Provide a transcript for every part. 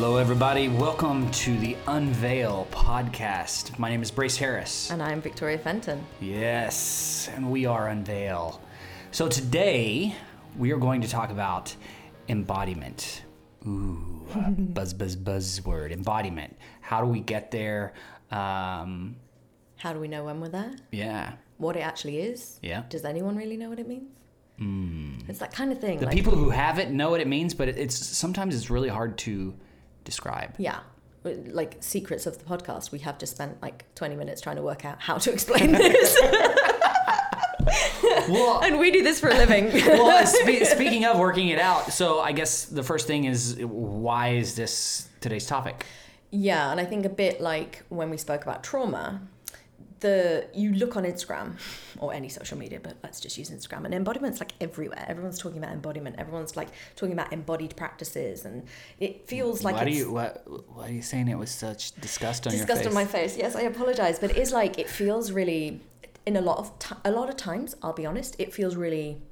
Hello, everybody. Welcome to the Unveil podcast. My name is Brace Harris. And I'm Victoria Fenton. Yes, and we are Unveil. So today we are going to talk about embodiment. Ooh, buzz, buzz, buzzword. Embodiment. How do we get there? Um, How do we know when we're there? yeah. What it actually is? Yeah. Does anyone really know what it means? It's that kind of thing. The like, people who have it know what it means, but it- it's sometimes it's really hard to describe. Yeah. Like secrets of the podcast, we have just spent like 20 minutes trying to work out how to explain this. Well, and we do this for a living. well, spe- speaking of working it out, so I guess the first thing is why is this today's topic? Yeah, and I think a bit like when we spoke about trauma, the you look on Instagram or any social media, but let's just use Instagram, and embodiment's like everywhere. Everyone's talking about embodiment. Everyone's like talking about embodied practices, and it feels like why do you why, why are you saying it with such disgust on disgust your on my face. Yes, I apologize, but it is like it feels really. In a lot of ti a lot of times, I'll be honest, it feels really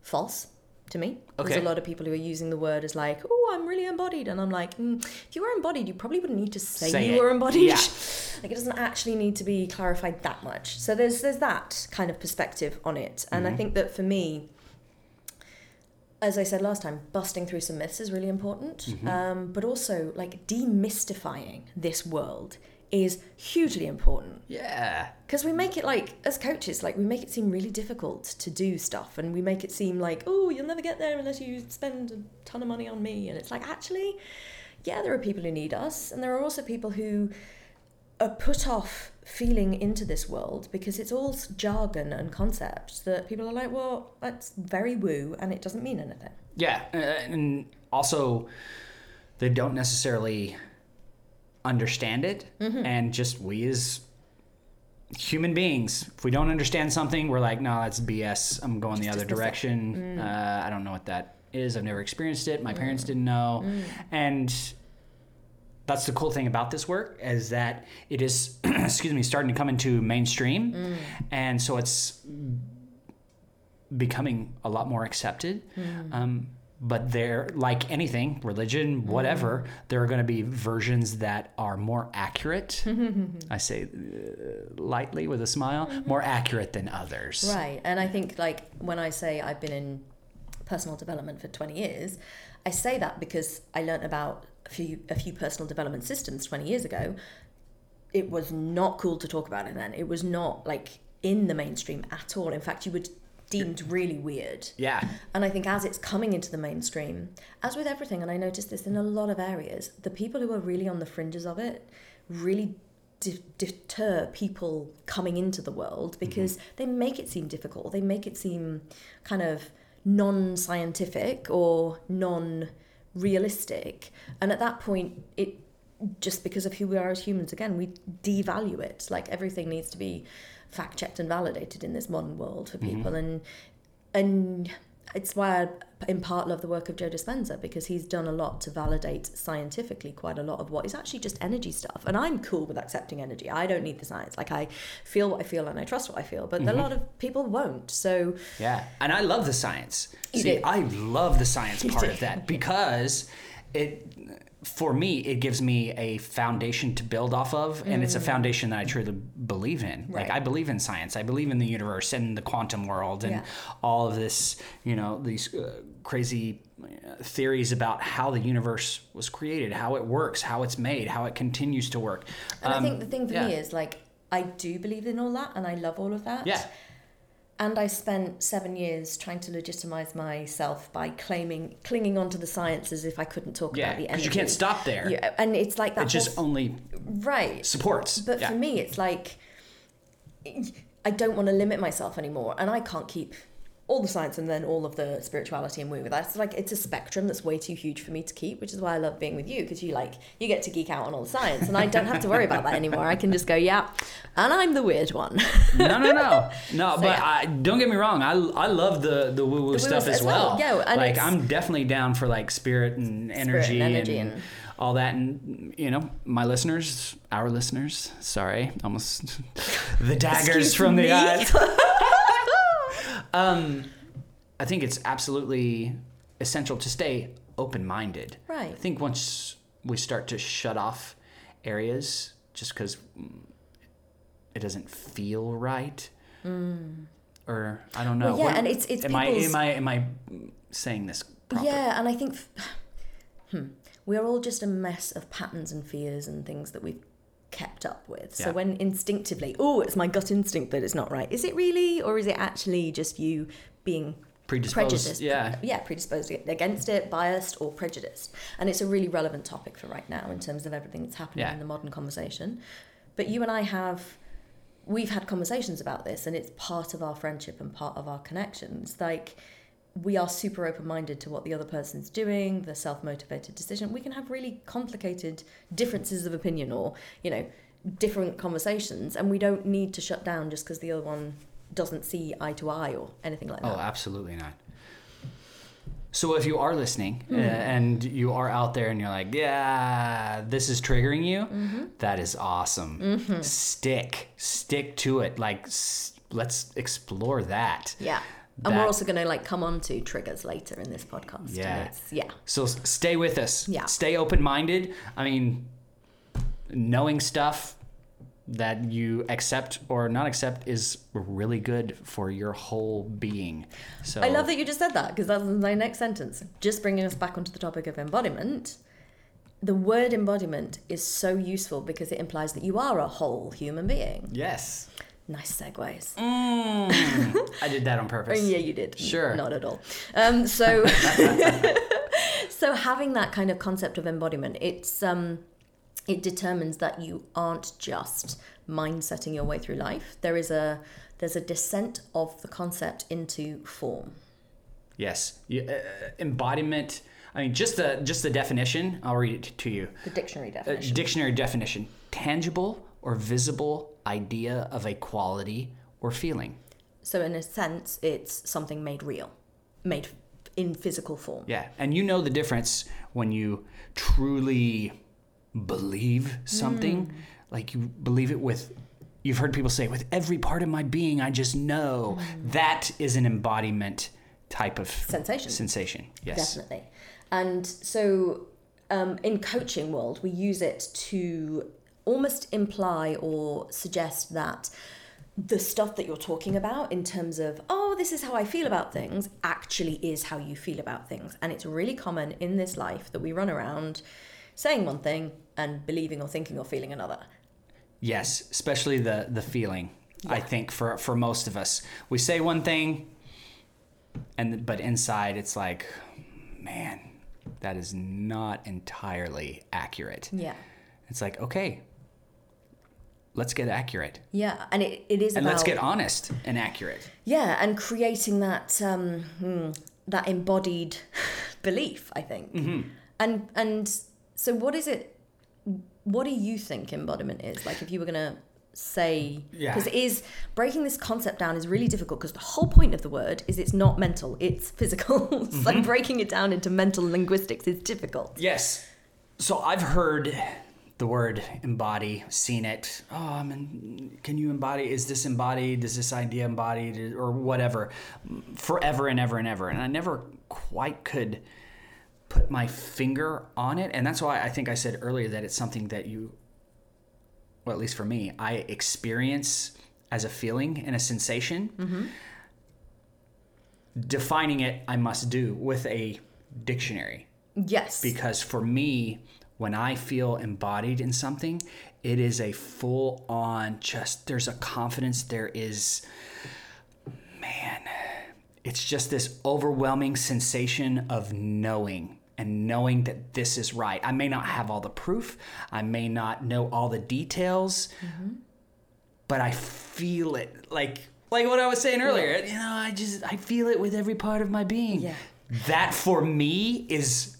false to me. Okay. There's a lot of people who are using the word as like, "Oh, I'm really embodied," and I'm like, mm, if you were embodied, you probably wouldn't need to say, Say you it. were embodied. Yeah. Like it doesn't actually need to be clarified that much. So there's there's that kind of perspective on it, and Mm-hmm. I think that for me, as I said last time, busting through some myths is really important, Mm-hmm. um, but also like demystifying this world is hugely important. Yeah. because we make it like as coaches like we make it seem really difficult to do stuff and we make it seem like oh you'll never get there unless you spend a ton of money on me. And it's like actually yeah there are people who need us and there are also people who are put off feeling into this world because it's all jargon and concepts that people are like well that's very woo and it doesn't mean anything. Yeah, uh, and also they don't necessarily understand it, Mm-hmm. and just we as human beings, if we don't understand something, we're like, no, that's BS. I'm going the other direction. Uh, I don't know what that is. I've never experienced it. My parents didn't know, Mm. and that's the cool thing about this work is that it is, excuse me, starting to come into mainstream, Mm. and so it's becoming a lot more accepted. Um, but there, like anything, religion, whatever, there are going to be versions that are more accurate. I say uh, lightly with a smile, more accurate than others. Right. And I think like when I say I've been in personal development for 20 years, I say that because I learned about a few a few personal development systems 20 years ago. It was not cool to talk about it then. It was not like in the mainstream at all. In fact, you were deemed really weird. Yeah. And I think as it's coming into the mainstream, as with everything, and I noticed this in a lot of areas, the people who are really on the fringes of it really de- deter people coming into the world mm-hmm. because they make it seem difficult. They make it seem kind of non scientific or non realistic. And at that point, it just because of who we are as humans, again, we devalue it. Like everything needs to be fact checked and validated in this modern world for mm-hmm. people. And and it's why I in part love the work of Joe Dispenza because he's done a lot to validate scientifically quite a lot of what is actually just energy stuff. And I'm cool with accepting energy. I don't need the science. Like I feel what I feel and I trust what I feel. But a mm-hmm. lot of people won't. So Yeah, and I love the science. You See, do. I love the science part of that because it, for me, it gives me a foundation to build off of, and it's a foundation that I truly believe in. Like Mm. I believe in science, I believe in the universe and the quantum world, and Yeah. all of this, you know, these uh, crazy uh, theories about how the universe was created, how it works, how it's made, how it continues to work. and I Um, think the thing for me is like I do believe in all that and I love all of that. Yeah. And I spent seven years trying to legitimize myself by claiming, clinging onto the science as if I couldn't talk Yeah, about the energy. because you can't stop there. Yeah, and it's like that. It just only right. supports. But yeah. for me, it's like I don't want to limit myself anymore, and I can't keep all the science and then all of the spirituality and woo with that's like it's a spectrum that's way too huge for me to keep which is why i love being with you because you like you get to geek out on all the science and i don't have to worry about that anymore i can just go yeah and i'm the weird one no, no, no, no. but yeah. I don't get me wrong. I, I love the the woo woo stuff as as well. well. Yeah, and like I'm definitely down for like spirit and energy, and energy and, and- all that. And you know, my listeners, our listeners. Sorry, almost the daggers Excuse from the eyes. um, I think it's absolutely essential to stay open minded. Right. I think once we start to shut off areas just because it doesn't feel right. Or I don't know. Mm. Well, yeah, What- and it's- it's am I am I am I saying this proper? Yeah, and I think hmm, we're all just a mess of patterns and fears and things that we've kept up with. So Yeah. when instinctively, oh, it's my gut instinct that it's not right. Is it really, or is it actually just you being Predisposed, prejudiced? yeah. yeah, predisposed against it, biased or prejudiced. And it's a really relevant topic for right now in terms of everything that's happening Yeah. in the modern conversation. But you and I have we've had conversations about this and it's part of our friendship and part of our connections like we are super open-minded to what the other person's doing the self-motivated decision we can have really complicated differences of opinion or you know different conversations and we don't need to shut down just because the other one doesn't see eye to eye or anything like that. Oh, absolutely not. So if you are listening uh, and you are out there and you're like, yeah, this is triggering you, Mm-hmm. that is awesome. Stick, stick to it. Like, s- let's explore that. yeah and we're also going to like come on to triggers later in this podcast Yeah. yeah So stay with us. Yeah. Stay open minded. I mean, knowing stuff that you accept or not accept is really good for your whole being. So I love that you just said that because that's my next sentence. Just bringing us back onto the topic of embodiment. The word embodiment is so useful because it implies that you are a whole human being. Yes. Nice segues. Mm. I did that on purpose. Yeah, you did. Sure. Not at all. Um, so, so having that kind of concept of embodiment, it's um, it determines that you aren't just mind setting your way through life. There is a there's a descent of the concept into form. Yes, You- uh, embodiment. I mean, just the just the definition. I'll read it to you. The dictionary A definition. dictionary definition: tangible or visible idea of a quality or feeling. So in a sense, it's something made real, made in physical form. Yeah, and you know the difference when you truly believe something, like you believe it with. You've heard people say, "With every part of my being, I just know." That is an embodiment type of Sensation. Sensation. Yes. Definitely. And so um, in coaching world, we use it to almost imply or suggest that the stuff that you're talking about in terms of oh this is how i feel about things actually is how you feel about things and it's really common in this life that we run around saying one thing and believing or thinking or feeling another Yes, especially the the feeling. I think for for most of us, we say one thing, and but inside it's like, man, that is not entirely accurate. yeah It's like, okay, let's get accurate, yeah and it, it is and about let's get honest and accurate. Yeah, and creating that um, hmm, that embodied belief, I think. Mm-hmm. And and so, what is it? What do you think embodiment is? Like, if you were gonna say, Yeah. because it is breaking this concept down is really difficult because the whole point of the word is it's not mental, it's physical. so Mm-hmm. breaking it down into mental linguistics is difficult. Yes. So I've heard the word embody, seen it. Oh, I mean, can you embody? Is this embodied? Is this idea embodied, or whatever? Forever and ever and ever, and I never quite could put my finger on it, and that's why I think I said earlier that it's something that you, well, at least for me, I experience as a feeling and a sensation. Mm-hmm. Defining it, I must do with a dictionary Yes. because for me when i feel embodied in something it is a full on just there's a confidence there is man it's just this overwhelming sensation of knowing and knowing that this is right. I may not have all the proof. I may not know all the details mm-hmm. but i feel it. Like like what i was saying earlier you know i just i feel it with every part of my being. Yeah. that for me is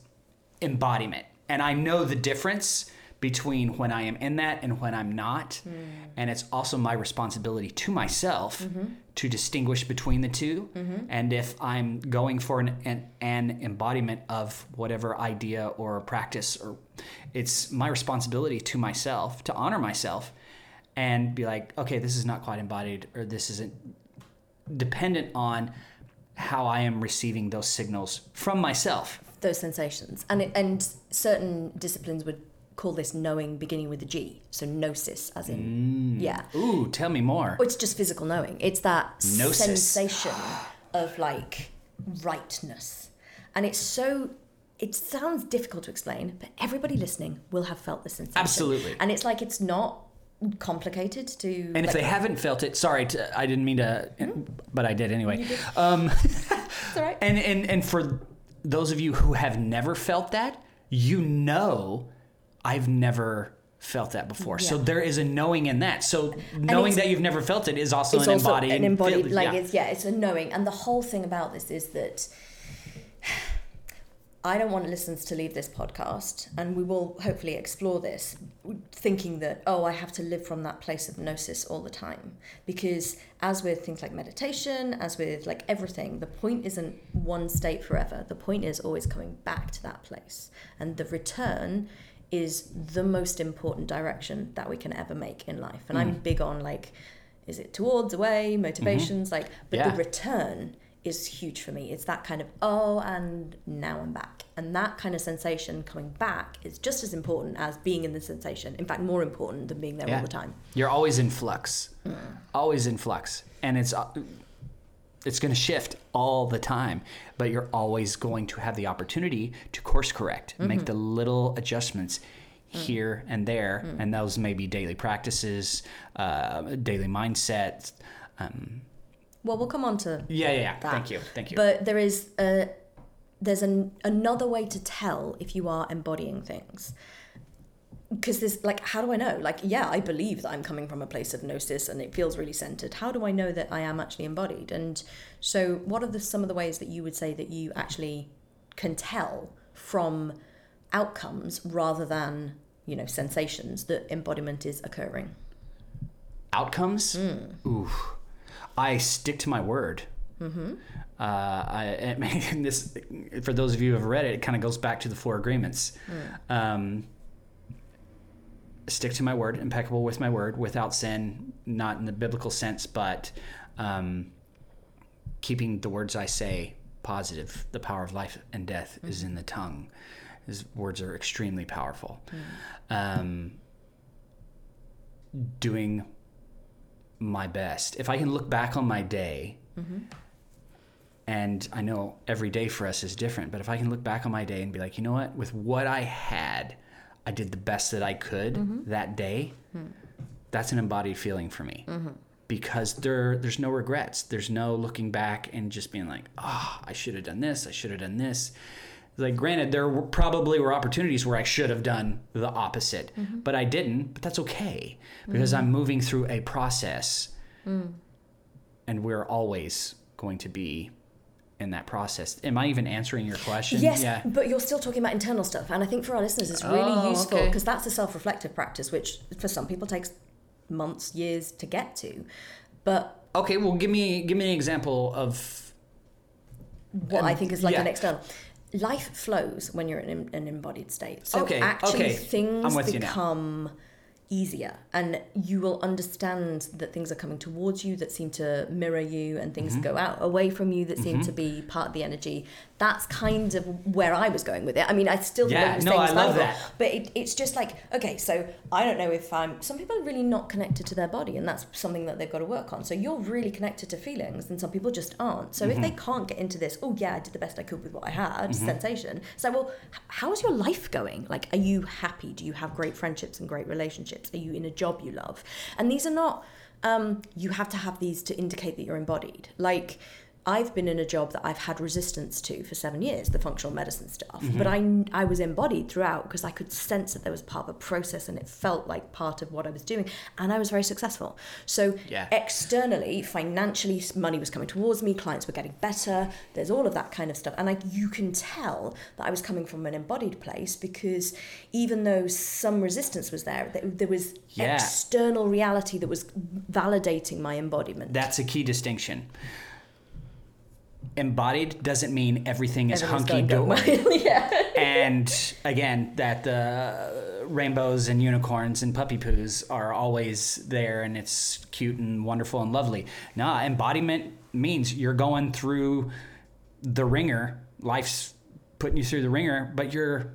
embodiment. And I know the difference between when I am in that and when I'm not. Mm. And it's also my responsibility to myself mm-hmm. to distinguish between the 2 mm-hmm. And if I'm going for an, an, an embodiment of whatever idea or practice, or it's my responsibility to myself to honor myself and be like, okay, this is not quite embodied, or this isn't dependent on how I am receiving those signals from myself. Those sensations, and it, and certain disciplines would call this knowing beginning with a G, so gnosis, as in yeah. Ooh, tell me more. Or it's just physical knowing. It's that Gnosis. sensation of like rightness. And it's so it sounds difficult to explain, but everybody listening will have felt this sensation. Absolutely. And it's like it's not complicated to And if they haven't felt it, sorry, to, I didn't mean to, but I did anyway. Um, it's all right. and, and and for those of you who have never felt that, you know, I've never felt that before. So there is a knowing in that. So knowing that you've never felt it is also an also embodied, an embodied like yeah. it's yeah it's a knowing and the whole thing about this is that i don't want listeners to leave this podcast and we will hopefully explore this thinking that oh i have to live from that place of gnosis all the time. Because as with things like meditation as with like everything the point isn't one state forever. The point is always coming back to that place. And the return is the most important direction that we can ever make in life. And i'm mm. big on like is it towards away motivations mm-hmm. like but Yeah. the return is huge for me it's that kind of oh and now i'm back and that kind of sensation coming back is just as important as being in the sensation in fact more important than being there Yeah. all the time You're always in flux, Mm. always in flux, and it's uh, it's going to shift all the time. But you're always going to have the opportunity to course correct, Mm-hmm. make the little adjustments Mm. here and there, and those may be daily practices, uh, daily mindset. Um, well we'll come on to yeah, yeah, yeah. that. Thank you, thank you. But there is a, there's an, another way to tell if you are embodying things. Because there's like, how do I know? Like, yeah, I believe that I'm coming from a place of gnosis and it feels really centered. How do I know that I am actually embodied? And so, what are the, some of the ways that you would say that you actually can tell from outcomes rather than, you know, sensations that embodiment is occurring? outcomes Hmm. ooh i stick to my word. Mm-hmm. uh, I, and this for those of you who have read it it kind of goes back to the four agreements. Hmm. um, stick to my word impeccable with my word without sin not in the biblical sense but um, keeping the words i say positive. The power of life and death is in the tongue. His words are extremely powerful. Um, doing my best. If I can look back on my day, mm-hmm. and I know every day for us is different, but if I can look back on my day and be like, you know what, with what I had, I did the best that I could mm-hmm. that day. Hmm. That's an embodied feeling for me. Mm-hmm. Because there, there's no regrets. There's no looking back and just being like, "Ah, I should have done this. I should have done this." Like, granted, there were, probably were opportunities where I should have done the opposite, but I didn't. But that's okay because I'm moving through a process, and we're always going to be in that process. Am I even answering your question? Yes, Yeah. but you're still talking about internal stuff, and I think for our listeners, it's really Oh, useful okay. because that's a self-reflective practice, which for some people takes months, years to get to. But Okay. Well, give me give me an example of. what I Um, think is like yeah. an external. Life flows when you're in an embodied state. So Okay, actually, okay. things I'm with you now. become easier, and you will understand that things are coming towards you that seem to mirror you, and things Mm-hmm. go out away from you that seem to be part of the energy. That's kind of where I was going with it. I mean, I still Yeah, think no, it I love that. but it, it's just like okay, so I don't know if I'm. Some people are really not connected to their body, and that's something that they've got to work on. So you're really connected to feelings, and some people just aren't. So if they Mm-hmm. can't get into this, oh yeah, I did the best I could with what I had, sensation. So well, how's your life going? Like, are you happy? Do you have great friendships and great relationships? Are you in a job you love? And these are not. Um, you have to have these to indicate that you're embodied. Like. I've been in a job that I've had resistance to for seven years, the functional medicine stuff. Mm-hmm. But I, I was embodied throughout because I could sense that there was part of a process and it felt like part of what I was doing. And I was very successful. So Yeah. externally, financially, money was coming towards me, clients were getting better. There's all of that kind of stuff. And like you can tell that I was coming from an embodied place because even though some resistance was there, there- there was Yeah. external reality that was validating my embodiment. That's a key distinction. Embodied doesn't mean everything is hunky dory. yeah. and again, that the rainbows and unicorns and puppy poos are always there and it's cute and wonderful and lovely. Nah, embodiment means you're going through the ringer. Life's putting you through the ringer, but you're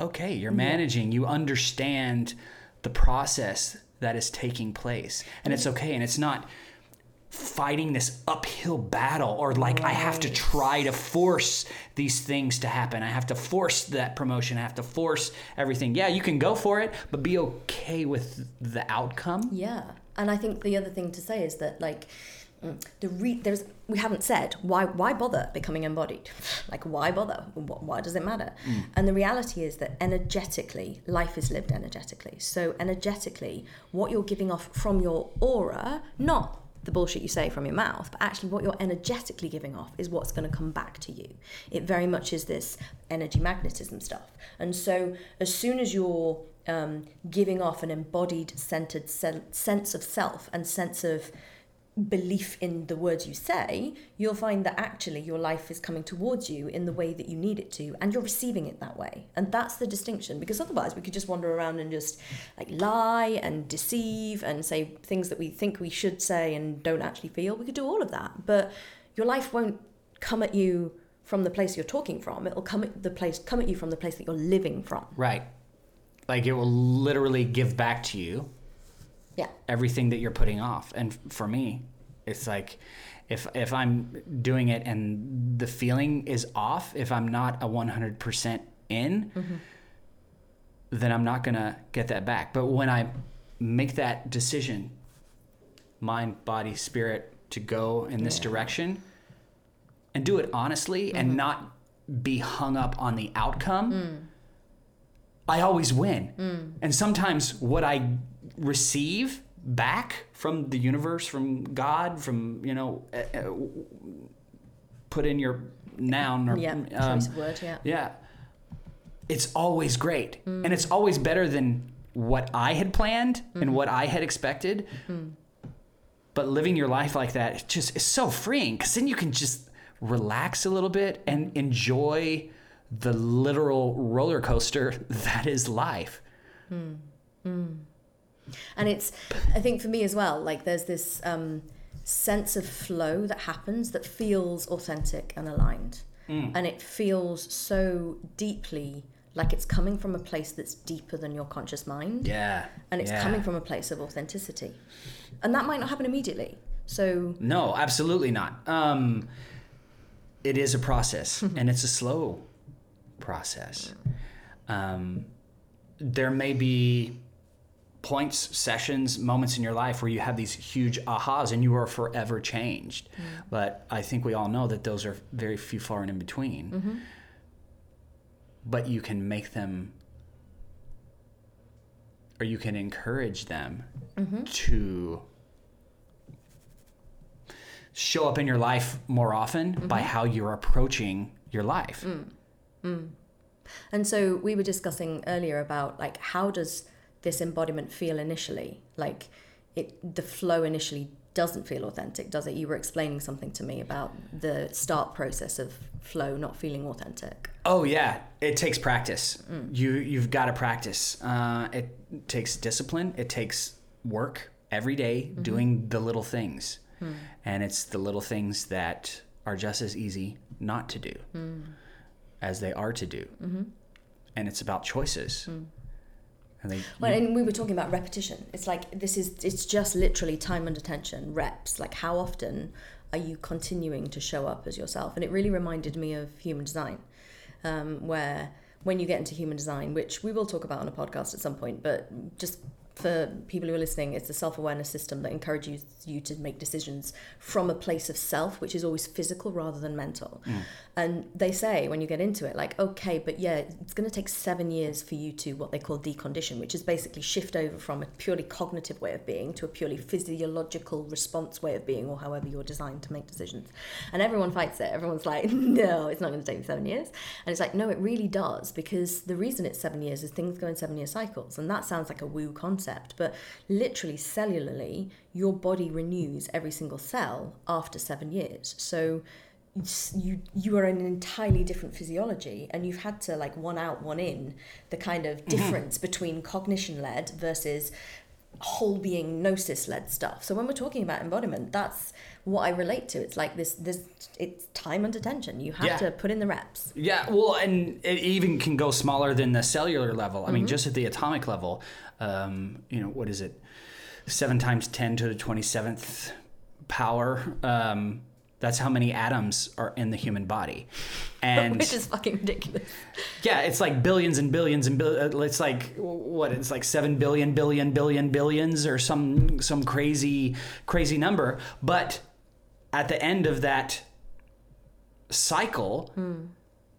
okay. You're managing. You understand the process that is taking place, and it's okay. And it's not fighting this uphill battle or like I have to try to force these things to happen. I have to force that promotion. I have to force everything. Yeah, you can go for it, but be okay with the outcome. Yeah, and I think the other thing to say is that like mm, the re- there's we haven't said why why bother becoming embodied like why bother Wh- why does it matter and the reality is that energetically life is lived energetically so energetically what you're giving off from your aura not the bullshit you say from your mouth, but actually what you're energetically giving off is what's going to come back to you. It very much is this energy magnetism stuff. And so as soon as you're um, giving off an embodied, centered sen- sense of self and sense of belief in the words you say, you'll find that actually your life is coming towards you in the way that you need it to, and you're receiving it that way. And that's the distinction, because otherwise we could just wander around and just like lie and deceive and say things that we think we should say and don't actually feel. We could do all of that, but your life won't come at you from the place you're talking from. It'll come at the place come at you from the place that you're living from. Right. Like it will literally give back to you Yeah. everything that you're putting off. And for me, it's like if if I'm doing it and the feeling is off, if I'm not a 100% in, mm-hmm. then I'm not going to get that back. But when I make that decision, mind, body, spirit to go in this Yeah. direction and do it honestly and mm-hmm. not be hung up on the outcome, mm. I always win. Mm. And sometimes what I receive back from the universe, from God, from, you know, uh, uh, put in your noun or Yeah. um, Choice of word, yeah. yeah. It's always great. And it's always better than what I had planned and what I had expected. But living your life like that, it just is so freeing because then you can just relax a little bit and enjoy the literal roller coaster that is life. And it's, I think for me as well, like there's this um, sense of flow that happens that feels authentic and aligned. And it feels so deeply like it's coming from a place that's deeper than your conscious mind. Yeah. And it's yeah. coming from a place of authenticity. And that might not happen immediately. So, No, absolutely not. Um, it is a process, and it's a slow process. Um, there may be points, sessions, moments in your life where you have these huge ahas and you are forever changed. Mm. But I think we all know that those are very few far and in between. Mm-hmm. But you can make them, or you can encourage them mm-hmm. to show up in your life more often mm-hmm. by how you're approaching your life. Mm. Mm. And so we were discussing earlier about like how does this embodiment feel initially? Like it the flow initially doesn't feel authentic, does it? You were explaining something to me about the start process of flow not feeling authentic. Oh yeah, it takes practice. Mm. You you've got to practice. Uh, it takes discipline. It takes work every day mm-hmm. doing the little things, hmm. and it's the little things that are just as easy not to do hmm. as they are to do. Mm-hmm. And it's about choices. Hmm. And they, Well, and we were talking about repetition. It's like this is it's just literally time under tension, reps. Like how often are you continuing to show up as yourself? And it really reminded me of human design, um, where when you get into human design, which we will talk about on a podcast at some point, but just for people who are listening, it's a self awareness system that encourages you to make decisions from a place of self, which is always physical rather than mental. Mm. And they say when you get into it, like, okay, but yeah, it's going to take seven years for you to what they call decondition, which is basically shift over from a purely cognitive way of being to a purely physiological response way of being, or however you're designed to make decisions. And everyone fights it. Everyone's like, no, it's not going to take seven years. And it's like, no, it really does, because the reason it's seven years is things go in seven year cycles. And that sounds like a woo concept, but literally, cellularly, your body renews every single cell after seven years. So, you you are in an entirely different physiology and you've had to like one out one in the kind of mm-hmm. difference between cognition led versus whole being gnosis led stuff. So when we're talking about embodiment, that's what I relate to. It's like this this it's time under tension. You have Yeah. to put in the reps. Yeah, well, and it even can go smaller than the cellular level. I Mm-hmm. mean, just at the atomic level, um, you know, what is it? Seven times ten to the twenty seventh power. Um, that's how many atoms are in the human body, and Which is fucking ridiculous. yeah, it's like billions and billions and bill. It's like what? It's like seven billion, billion, billion, billions, or some some crazy, crazy number. But at the end of that cycle, hmm.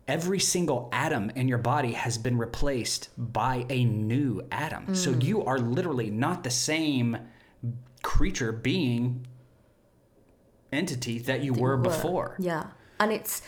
every single atom in your body has been replaced by a new atom. So hmm. you are literally not the same creature, being, entity that you were were. before. Yeah. And it's,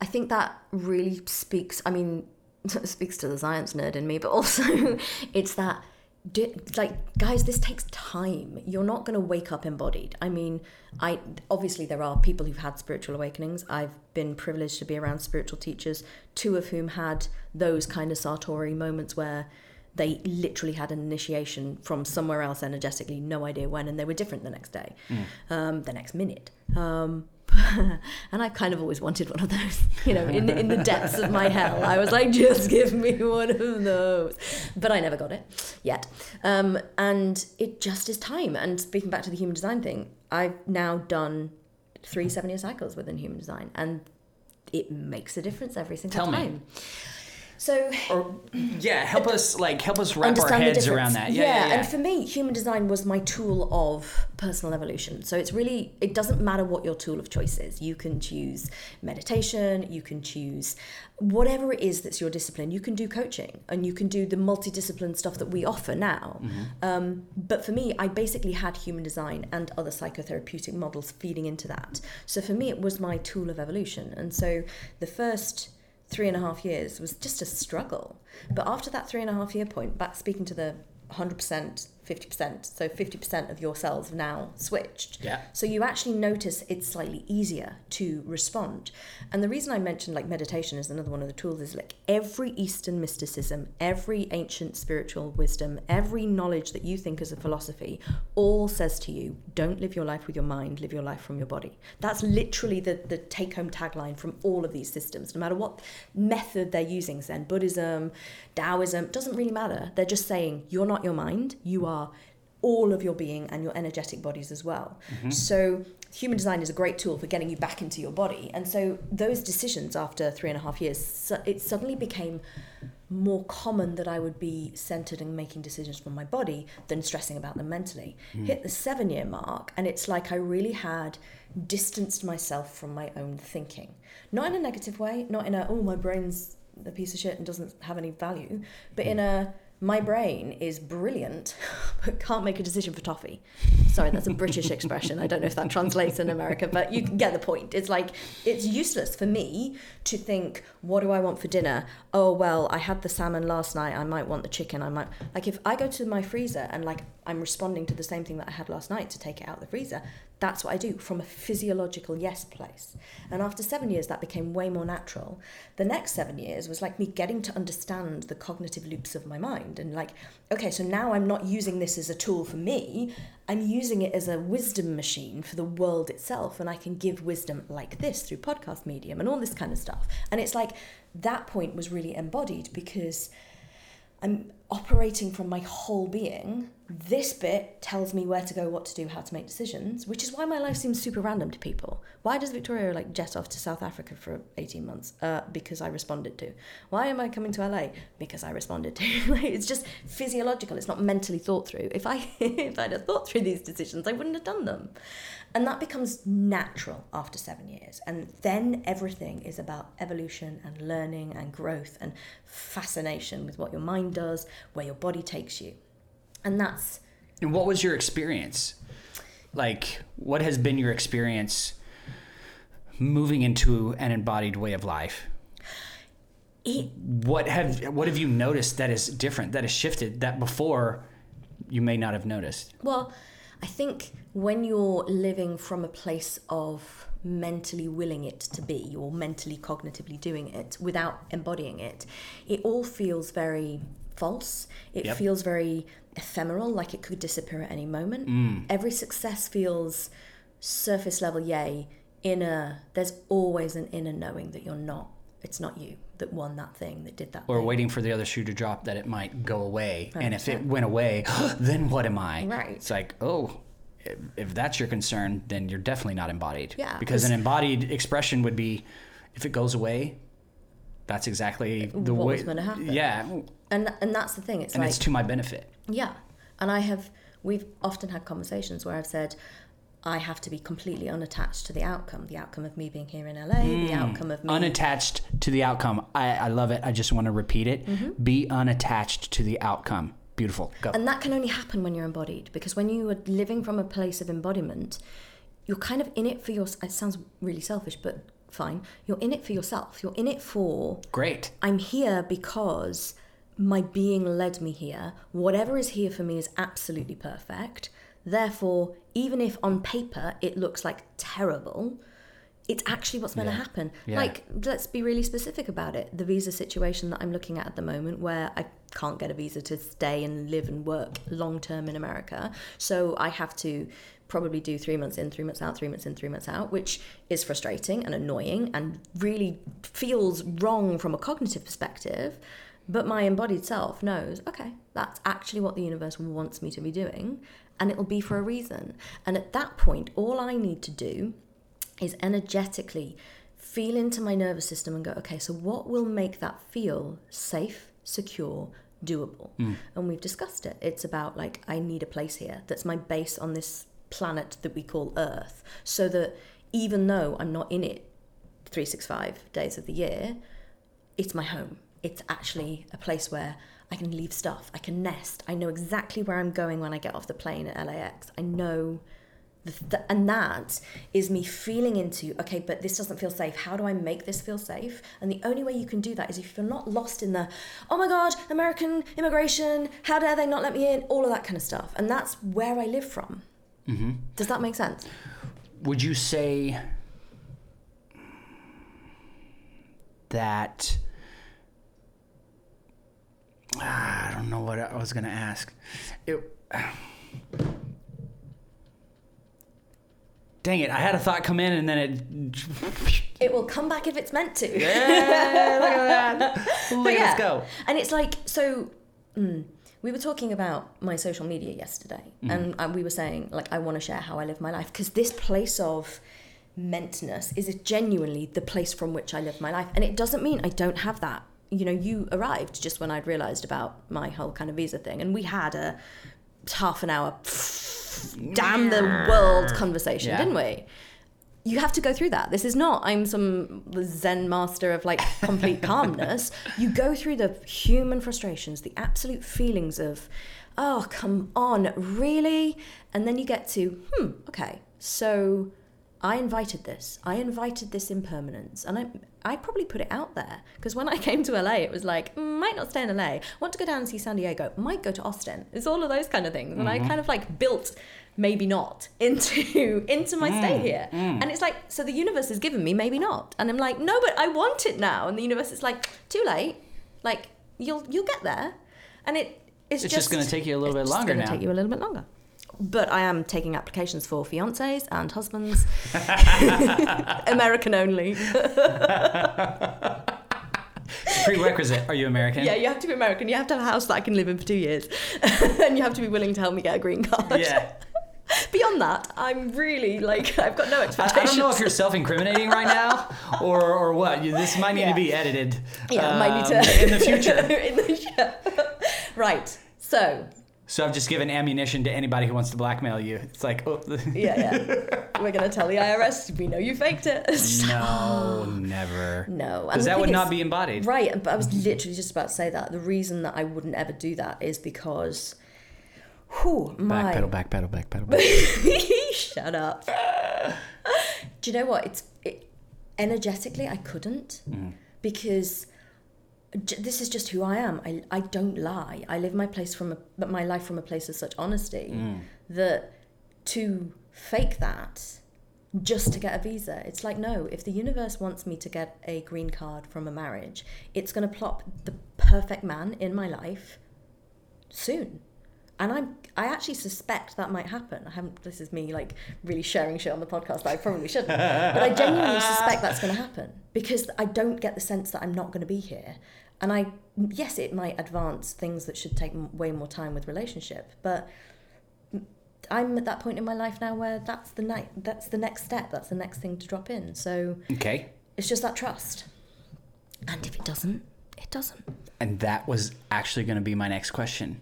I think that really speaks, I mean, speaks to the science nerd in me, but also it's that, di- like, guys, this takes time. You're not going to wake up embodied. I mean, I obviously there are people who've had spiritual awakenings. I've been privileged to be around spiritual teachers, two of whom had those kind of satori moments where they literally had an initiation from somewhere else energetically, no idea when, and they were different the next day, um, the next minute. Um, and I kind of always wanted one of those, you know, in, in the depths of my hell. I was like, just give me one of those. But I never got it yet. Um, and it just is time. And speaking back to the human design thing, I've now done three seven year cycles within human design, and it makes a difference every single Tell me. So Or yeah, help us like help us wrap our heads around that. Yeah, yeah, yeah. And for me, human design was my tool of personal evolution. So it's really it doesn't matter what your tool of choice is. You can choose meditation, you can choose whatever it is that's your discipline. You can do coaching and you can do the multidiscipline stuff that we offer now. Mm-hmm. Um, but for me, I basically had human design and other psychotherapeutic models feeding into that. So for me, it was my tool of evolution. And so the first three and a half years was just a struggle. But after that three and a half year point, back speaking to the 100%, 50%, so 50% of your cells have now switched. Yeah. So you actually notice it's slightly easier to respond. And the reason I mentioned like meditation is another one of the tools is like every Eastern mysticism, every ancient spiritual wisdom, every knowledge that you think is a philosophy, all says to you, don't live your life with your mind, live your life from your body. That's literally the, the take home tagline from all of these systems, no matter what method they're using, Zen Buddhism, Taoism, doesn't really matter. They're just saying, you're not your mind, you are all of your being and your energetic bodies as well. Mm-hmm. So human design is a great tool for getting you back into your body. And so those decisions after three and a half years, it suddenly became more common that I would be centered in making decisions from my body than stressing about them mentally. Hmm. Hit the seven year mark, and it's like I really had distanced myself from my own thinking. Not in a negative way, not in a, oh, my brain's a piece of shit and doesn't have any value, but in hmm. a, my brain is brilliant, but can't make a decision for toffee. Sorry, that's a British expression. I don't know if that translates in America, but you can get the point. It's like, it's useless for me to think, what do I want for dinner? Oh, well, I had the salmon last night. I might want the chicken. I might, like, if I go to my freezer and, like, I'm responding to the same thing that I had last night to take it out the freezer, that's what I do from a physiological yes place. And after seven years, that became way more natural. The next seven years was like me getting to understand the cognitive loops of my mind and like, okay, so now I'm not using this as a tool for me, I'm using it as a wisdom machine for the world itself. And I can give wisdom like this through podcast medium and all this kind of stuff. And it's like that point was really embodied because I'm operating from my whole being. This bit tells me where to go, what to do, how to make decisions, which is why my life seems super random to people. Why does Victoria like jet off to South Africa for 18 months? Uh, because I responded to. Why am I coming to LA? Because I responded to. It's just physiological. It's not mentally thought through. If I if I'd have thought through these decisions, I wouldn't have done them. And that becomes natural after seven years. And then everything is about evolution and learning and growth and fascination with what your mind does, where your body takes you. And that's And what was your experience? Like, what has been your experience moving into an embodied way of life? it. What have what have you noticed that is different, that has shifted, that before you may not have noticed? Well, I think when you're living from a place of mentally willing it to be or mentally cognitively doing it without embodying it, it all feels very false. It Yep. feels very ephemeral, like it could disappear at any moment. Mm. Every success feels surface level, yay. Inner, there's always an inner knowing that you're not. It's not you that won that thing, that did that. Or thing. waiting for the other shoe to drop that it might go away. And if it went away, then what am I? Right. It's like, oh, if, that's your concern, then you're definitely not embodied. Yeah, Because 'cause- an embodied expression would be if it goes away, that's exactly the What way. was gonna happen. Yeah. And and that's the thing. It's And like it's to my benefit. Yeah. And I have, we've often had conversations where I've said, I have to be completely unattached to the outcome, the outcome of me being here in LA, the outcome of me. Unattached to the outcome. I, I love it. I just want to repeat it. Mm-hmm. Be unattached to the outcome. Beautiful. Go. and that can only happen when you're embodied because when you are living from a place of embodiment, you're kind of in it for your, it sounds really selfish, but fine. You're in it for yourself. You're in it for Great. I'm here because my being led me here. Whatever is here for me is absolutely perfect. Therefore, even if on paper it looks like terrible, it's actually what's meant to happen. Yeah. Like, let's be really specific about it. The visa situation that I'm looking at at the moment, where I can't get a visa to stay and live and work long term in America. So I have to probably do three months in, three months out, three months in, three months out, which is frustrating and annoying and really feels wrong from a cognitive perspective. But my embodied self knows, okay, that's actually what the universe wants me to be doing, and it'll be for a reason. And at that point, all I need to do is energetically feel into my nervous system and go, okay, so what will make that feel safe, secure, doable? Hmm. And we've discussed it. It's about like, I need a place here that's my base on this planet that we call Earth, so that even though I'm not in it 365 days of the year, it's my home. It's actually a place where I can leave stuff, I can nest, I know exactly where I'm going when I get off the plane at LAX. I know. The, the, and that is me feeling into okay but this doesn't feel safe how do i make this feel safe and the only way you can do that is if you're not lost in the oh my god american immigration how dare they not let me in all of that kind of stuff and that's where i live from mm-hmm. does that make sense Would you say that? Ah, I don't know what I was going to ask. It, dang it! I had a thought come in and then it. it will come back if it's meant to Yeah, look at that! Look, But Let's go. And it's like, so mm, we were talking about my social media yesterday, and, and we were saying, like, I want to share how I live my life because this place of mentness is genuinely the place from which I live my life. And it doesn't mean I don't have that. You know, you arrived just when I'd realized about my whole kind of visa thing, and we had a half an hour damn the world conversation, Yeah. didn't we? you have to go through that. This is not I'm some Zen master of like complete calmness. You go through the human frustrations, the absolute feelings of, oh come on, really? And then you get to, hmm, okay, so I invited this. I invited this impermanence, and I I probably put it out there because when I came to LA, it was like mm, might not stay in LA. Want to go down and see San Diego? Might go to Austin. It's all of those kind of things, and I mm-hmm. kind of like built maybe not into into my stay mm, here. Mm. And it's like so the universe has given me maybe not, and I'm like no, but I want it now, and the universe is like too late. Like you'll you'll get there, and it it's, It's just gonna take you a little bit just longer now. Take you a little bit longer. But I am taking applications for fiancés and husbands, American only. Prerequisite. Are you American? Yeah, you have to be American. You have to have a house that I can live in for two years, and you have to be willing to help me get a green card. Yeah. Beyond that, I'm really like I've got no I, expectations. I don't know if you're self-incriminating right now or or what. You, this might need Yeah. to be edited. yeah, might need um, to in the future. in the, yeah. right. So So I've just given ammunition to anybody who wants to blackmail you. It's like, oh, yeah, yeah, we're gonna tell the IRS we know you faked it. no, never. No, Because that would not be embodied. Right, but I was literally just about to say that. The reason that I wouldn't ever do that is because, whew, my Backpedal, backpedal, backpedal. back. Pedal. Shut up. do you know what? It's it, energetically I couldn't mm. because j- this is just who I am. I I don't lie. I live my place from a but my life from a place of such honesty mm. that to fake that just to get a visa. It's like, no, if the universe wants me to get a green card from a marriage, it's going to plop the perfect man in my life soon. And I'm I actually suspect that might happen. I haven't this is me like really sharing shit on the podcast that I probably shouldn't. but I genuinely suspect that's gonna happen. Because I don't get the sense that I'm not gonna be here. And I yes, it might advance things that should take way more time with relationship, but I'm at that point in my life now where that's the night that's the next step, that's the next thing to drop in. So Okay. it's just that trust. And if it doesn't, it doesn't. And that was actually going to be my next question.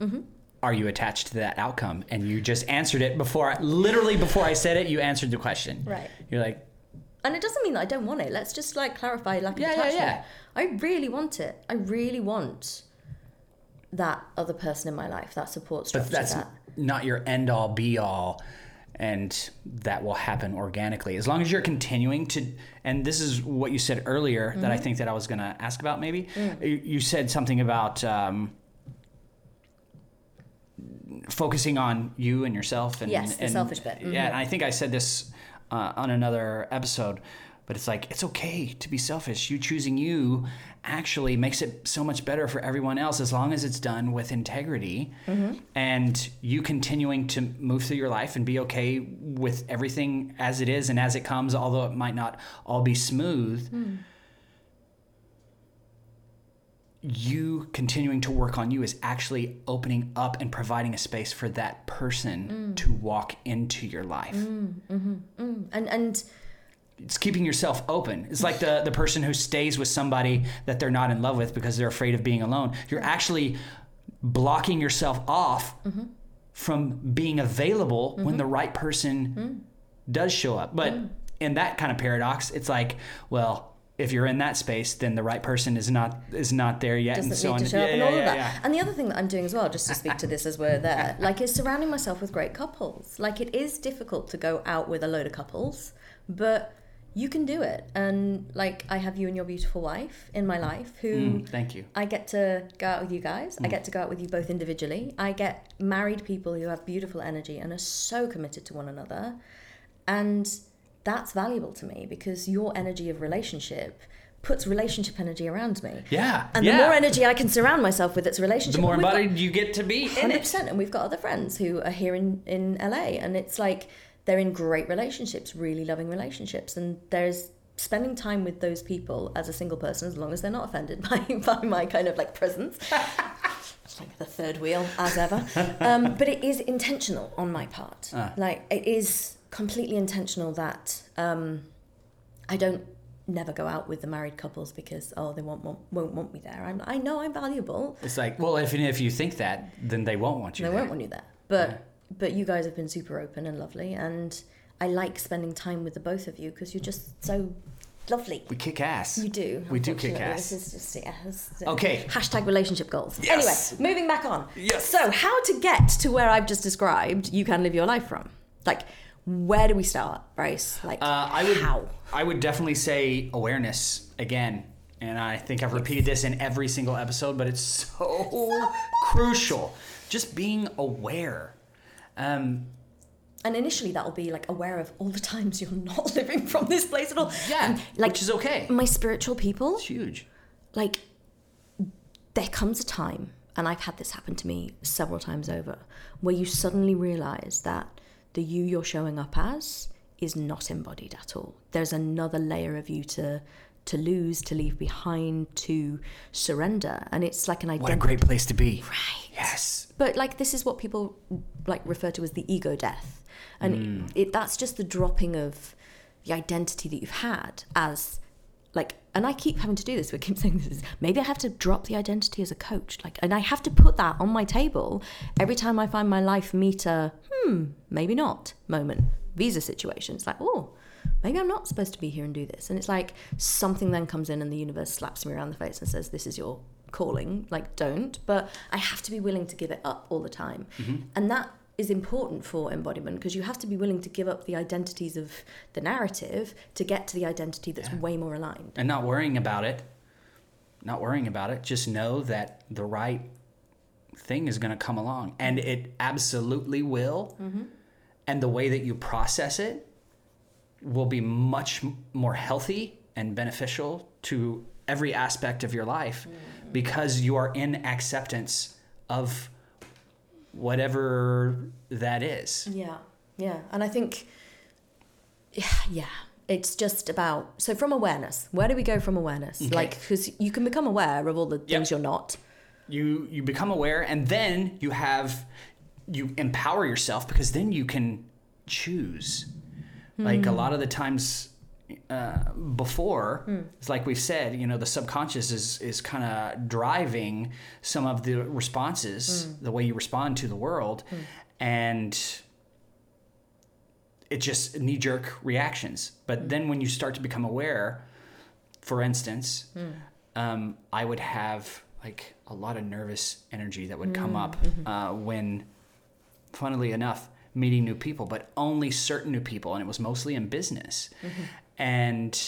Mm-hmm. Are you attached to that outcome? And you just answered it before, I, literally before I said it, you answered the question. Right. You're like, And it doesn't mean that I don't want it. Let's just like clarify lack of Yeah, yeah, attachment. yeah. I really want it. I really want that other person in my life, that support but structure. that's that. not your end all be all. And that will happen organically as long as you're continuing to. And this is what you said earlier that I Mm-hmm. think that I was going to ask about. Maybe Mm. you, you said something about um, focusing on you and yourself. And, Yes, the and- selfish bit. Yeah, and mm-hmm. I think I said this uh, on another episode, but it's like it's okay to be selfish. You choosing you actually makes it so much better for everyone else as long as it's done with integrity mm-hmm. and you continuing to move through your life and be okay with everything as it is and as it comes, although it might not all be smooth. Mm. You continuing to work on you is actually opening up and providing a space for that person mm. to walk into your life. Mm, mm-hmm, mm. And and It's keeping yourself open. It's like the, the person who stays with somebody that they're not in love with because they're afraid of being alone. You're mm-hmm. actually blocking yourself off mm-hmm. from being available when the right person does show up. But in that kind of paradox, it's like, well, if you're in that space, then the right person is not is not there yet, doesn't and so need on. to show up Yeah, and yeah, all of yeah, that. yeah. And the other thing that I'm doing as well, just to speak to this as we're there, like is surrounding myself with great couples. Like it is difficult to go out with a load of couples, but you can do it. And like I have you and your beautiful wife in my life who Mm, thank you. I get to go out with you guys. Mm. I get to go out with you both individually. I get married people who have beautiful energy and are so committed to one another. And that's valuable to me because your energy of relationship puts relationship energy around me. Yeah. And yeah. the more energy I can surround myself with, it's relationship. the more got- embodied you get to be in Hundred it. percent, and we've got other friends who are here in in LA, and it's like they're in great relationships, really loving relationships, and there's spending time with those people as a single person, as long as they're not offended by by my kind of like presence. Like the third wheel, as ever. Um, but it is intentional on my part. Ah. Like it is completely intentional that um, I don't never go out with the married couples because oh they won't won't, won't want me there. I'm, I know I'm valuable. It's like, well, if if you think that, then they won't want you. They there. won't want you there. But but you guys have been super open and lovely, and I like spending time with the both of you because you're just so lovely. We kick ass. You do. We do kick ass. This is just yeah. this is- Okay. Hashtag relationship goals. Yes. Anyway, moving back on. Yes. So how to get to where I've just described you can live your life from? Like, where do we start, Brace? Like, Uh, I would. how? I would definitely say awareness again, and I think I've repeated this in every single episode, but it's so crucial. Just being aware. Um, And initially, that'll be like aware of all the times you're not living from this place at all. yeah, And, like which is okay. my spiritual people. It's huge. like there comes a time and i've had this happen to me several times over where you suddenly realize that the you you're showing up as is not embodied at all there's another layer of you to to lose to leave behind to surrender and it's like an identity. What a great place to be. right Yes. but like this is what people like refer to as the ego death and hmm. it, that's just the dropping of the identity that you've had as like and i keep having to do this we keep saying this maybe i have to drop the identity as a coach. Like and i have to put that on my table every time i find my life meet a hmm maybe not moment visa situation. It's like oh maybe i'm not supposed to be here and do this. And it's like something then comes in and the universe slaps me around the face and says this is your calling. Like don't but i have to be willing to give it up all the time. And that is important for embodiment because you have to be willing to give up the identities of the narrative to get to the identity that's way more aligned And not worrying about it. Not worrying about it. Just know that the right thing is going to come along, and it absolutely will. Mm-hmm. And the way that you process it will be much more healthy and beneficial to every aspect of your life mm. because you are in acceptance of whatever that is. Yeah, yeah, and I think, yeah, yeah, it's just about so from awareness. Where do we go from awareness? Okay. Like, because you can become aware of all the things Yep. you're not. You you become aware and then you have you empower yourself because then you can choose. Like a hmm. lot of the times uh, before, it's like we've said, you know, the subconscious is is kind of driving some of the responses, mm. the way you respond to the world, mm. and it just knee jerk reactions. But mm. then when you start to become aware, for instance, um, I would have like a lot of nervous energy that would come up mm-hmm. uh, when, funnily enough, meeting new people, but only certain new people, and it was mostly in business. Mm-hmm. And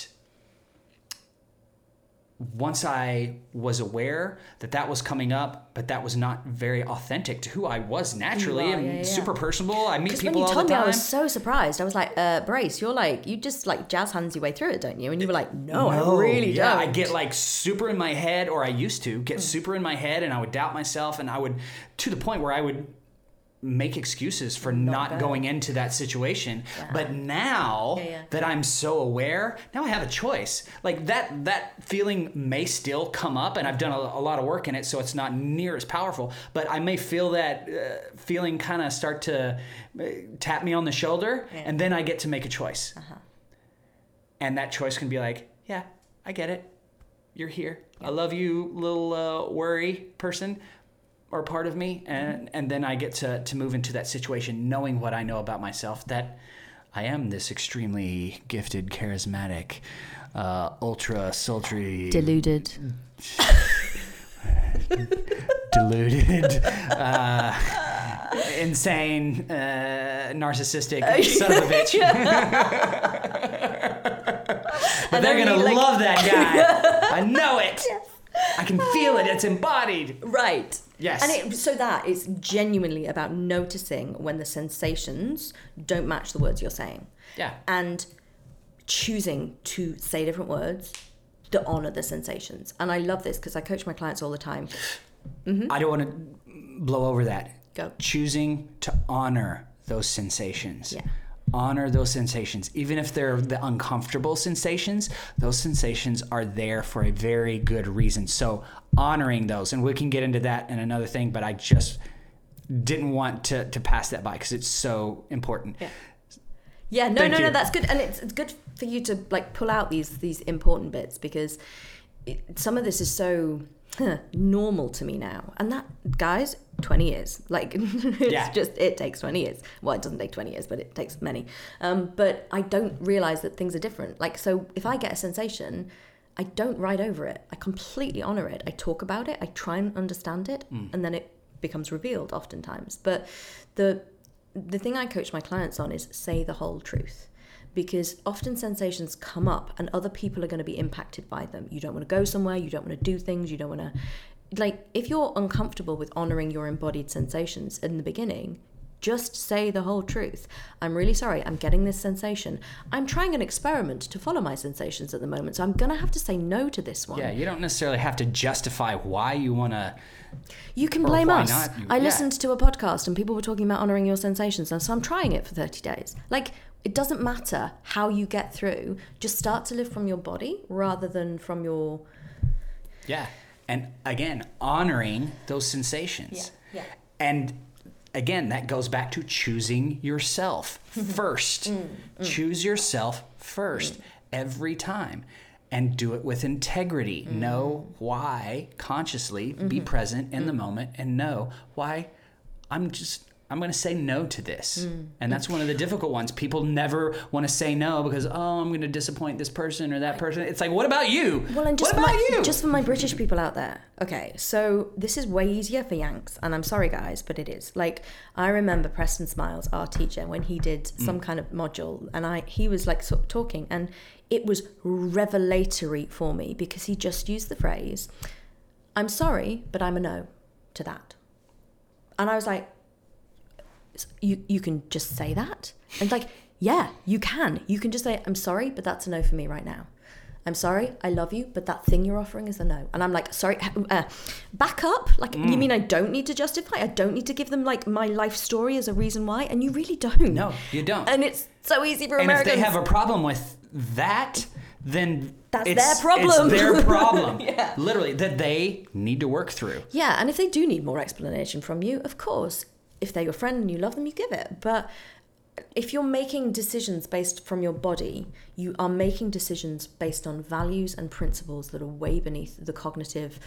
once I was aware that that was coming up, but that was not very authentic to who I was naturally. are, I'm yeah, yeah. super personable. I meet Because when people you all told the me. I was so surprised. I was like, uh, Brace, you're like, you just like jazz hands your way through it, don't you? And you were like, no, I really yeah, don't. I get like super in my head, or I used to Hmm. get super in my head, and I would doubt myself, and I would to the point where I would make excuses for not, good. going into that situation. But now Yeah, yeah. that I'm so aware, now I have a choice. Like that that feeling may still come up, and I've done a, a lot of work in it, so it's not near as powerful. But I may feel that uh, feeling kind of start to uh, tap me on the shoulder, Yeah. and then I get to make a choice. And that choice can be like, yeah, I get it. You're here. I love you, little uh, worry person or part of me. And, and then I get to, to move into that situation knowing what I know about myself that I am this extremely gifted, charismatic, uh, ultra sultry, Deluded. deluded, uh, insane, uh, narcissistic son of a bitch. but And they're gonna like- love that guy. I know it. I can feel it. It's embodied. Right. Yes. And it, so that is genuinely about noticing when the sensations don't match the words you're saying Yeah. and choosing to say different words that honor the sensations. And I love this because I coach my clients all the time. Mm-hmm. I don't want to blow over that. Go. Choosing to honor those sensations. Yeah. Honor those sensations. Even if they're the uncomfortable sensations, those sensations are there for a very good reason. So, honoring those, and we can get into that in another thing, but I just didn't want to, to pass that by because it's so important. Yeah. Yeah, no, Thank no, you. no, that's good, and it's, it's good for you to like pull out these these important bits because it, some of this is so normal to me now, and that guys, twenty years, like it's Yeah. just it takes twenty years. Well, it doesn't take twenty years, but it takes many. Um, but I don't realize that things are different. Like, so if I get a sensation. I don't ride over it. I completely honor it. I talk about it. I try and understand it, and then it becomes revealed oftentimes. But the the thing I coach my clients on is say the whole truth. Because often sensations come up and other people are going to be impacted by them. You don't want to go somewhere, you don't want to do things, you don't want to. Like, if you're uncomfortable with honoring your embodied sensations in the beginning, just say the whole truth. I'm really sorry, I'm getting this sensation. I'm trying an experiment to follow my sensations at the moment, so I'm going to have to say no to this one. Yeah, you don't necessarily have to justify why you want to. You can blame us. You- I yeah. listened to a podcast and people were talking about honoring your sensations, and so I'm trying it for 30 days. Like, it doesn't matter how you get through, just start to live from your body rather than from your. Yeah. And again, honoring those sensations. Yeah, yeah. And again, that goes back to choosing yourself first. Mm, Choose yourself first every time and do it with integrity. Mm. Know why consciously, be Mm-hmm. present in Mm. the moment and know why I'm just I'm going to say no to this. Mm. And that's one of the difficult ones. People never want to say no because oh, I'm going to disappoint this person or that person. It's like, what about you? Well, and just what for about my, you? just for my British people out there. Okay, so this is way easier for Yanks, and I'm sorry, guys, but it is. Like I remember Preston Smiles, our teacher, when he did some kind of module, and I he was like sort of talking, and it was revelatory for me because he just used the phrase, "I'm sorry, but I'm a no" to that, and I was like, you you can just say that and like yeah you can you can just say i'm sorry but that's a no for me right now I'm sorry, I love you, but that thing you're offering is a no. And I'm like, sorry, uh, back up. Like, Mm. you mean I don't need to justify? I don't need to give them like my life story as a reason why? And you really don't. No, you don't. And it's so easy for Americans. and if they have a problem with that, then That's it's, their problem. It's their problem. Yeah. Literally, that they need to work through. Yeah, and if they do need more explanation from you, of course, if they're your friend and you love them, you give it. But if you're making decisions based from your body, you are making decisions based on values and principles that are way beneath the cognitive,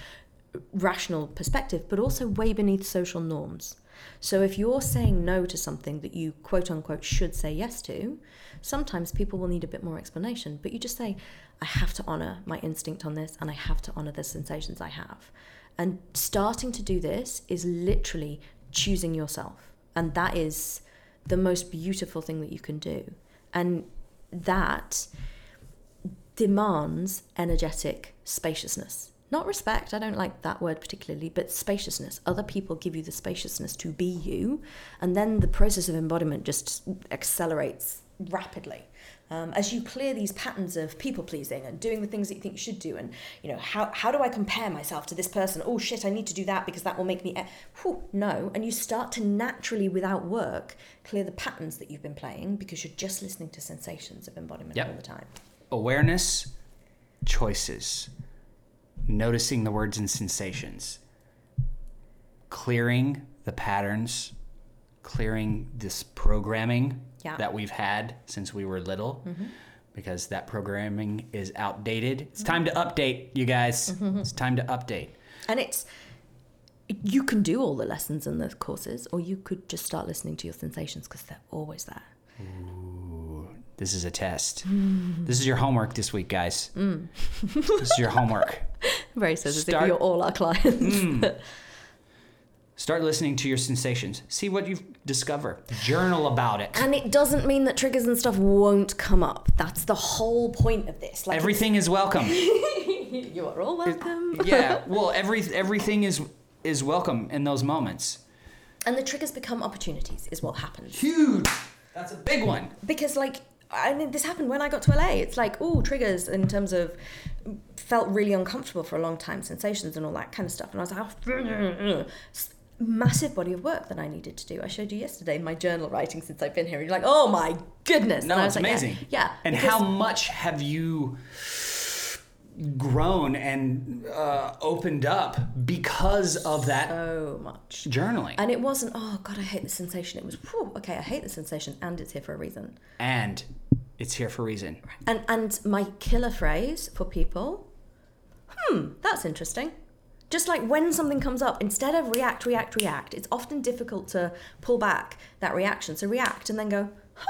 rational perspective, but also way beneath social norms. So if you're saying no to something that you quote unquote should say yes to, sometimes people will need a bit more explanation. But you just say, I have to honor my instinct on this and I have to honor the sensations I have. And starting to do this is literally choosing yourself. And that is the most beautiful thing that you can do. And that demands energetic spaciousness. Not respect, I don't like that word particularly, but spaciousness. Other people give you the spaciousness to be you, and then the process of embodiment just accelerates rapidly. Um, as you clear these patterns of people pleasing and doing the things that you think you should do, and you know, how, how do I compare myself to this person? Oh shit, I need to do that because that will make me. E-. Whew, no. And you start to naturally, without work, clear the patterns that you've been playing because you're just listening to sensations of embodiment Yep. all the time. Awareness, choices, noticing the words and sensations, clearing the patterns, clearing this programming Yeah. Mm-hmm. that we've had since we were little. Because that programming is outdated. It's time to update, you guys. Mm-hmm. It's time to update. And it's you can do all the lessons and the courses, or you could just start listening to your sensations because they're always there. This is a test. Mm. This is your homework this week, guys. this is your homework. Very says as if you're all our clients. Start listening to your sensations. See what you discover. Journal about it. and it doesn't mean that triggers and stuff won't come up. That's the whole point of this. Like Everything is welcome. you are all welcome. yeah. Well, every everything is is welcome in those moments. And the triggers become opportunities, is what happens. Huge. That's a big one. because like I mean, this happened when I got to LA. It's like, oh, triggers in terms of felt really uncomfortable for a long time, sensations and all that kind of stuff. And I was like, oh, massive body of work that I needed to do. I showed you yesterday my journal writing since I've been here. You're like, oh my goodness. No, it's like, amazing. Yeah. And how much have you grown and uh, opened up because of that so much. journaling? And it wasn't, oh God, I hate the sensation. It was, whew, okay, I hate the sensation and it's here for a reason. and it's here for a reason. And and my killer phrase for people, hmm, that's interesting. Just like when something comes up, instead of react, react, react, it's often difficult to pull back that reaction. So react and then go,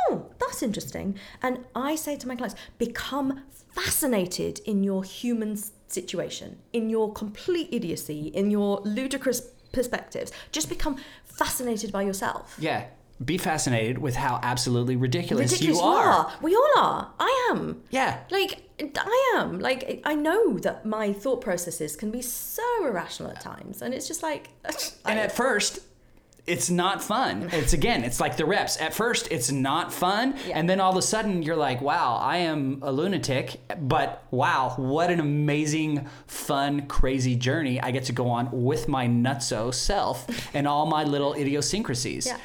oh, that's interesting. And I say to my clients, become fascinated in your human situation, in your complete idiocy, in your ludicrous perspectives. Just become fascinated by yourself. Yeah. Be fascinated with how absolutely ridiculous, Ridiculous you are. We all are. I am. Yeah. Like I am. Like I know that my thought processes can be so irrational at times, and it's just like. And at first, it's not fun. It's again, it's like the reps. At first, it's not fun, Yeah. and then all of a sudden, you're like, "Wow, I am a lunatic." But wow, what an amazing, fun, crazy journey I get to go on with my nutso self and all my little idiosyncrasies. Yeah.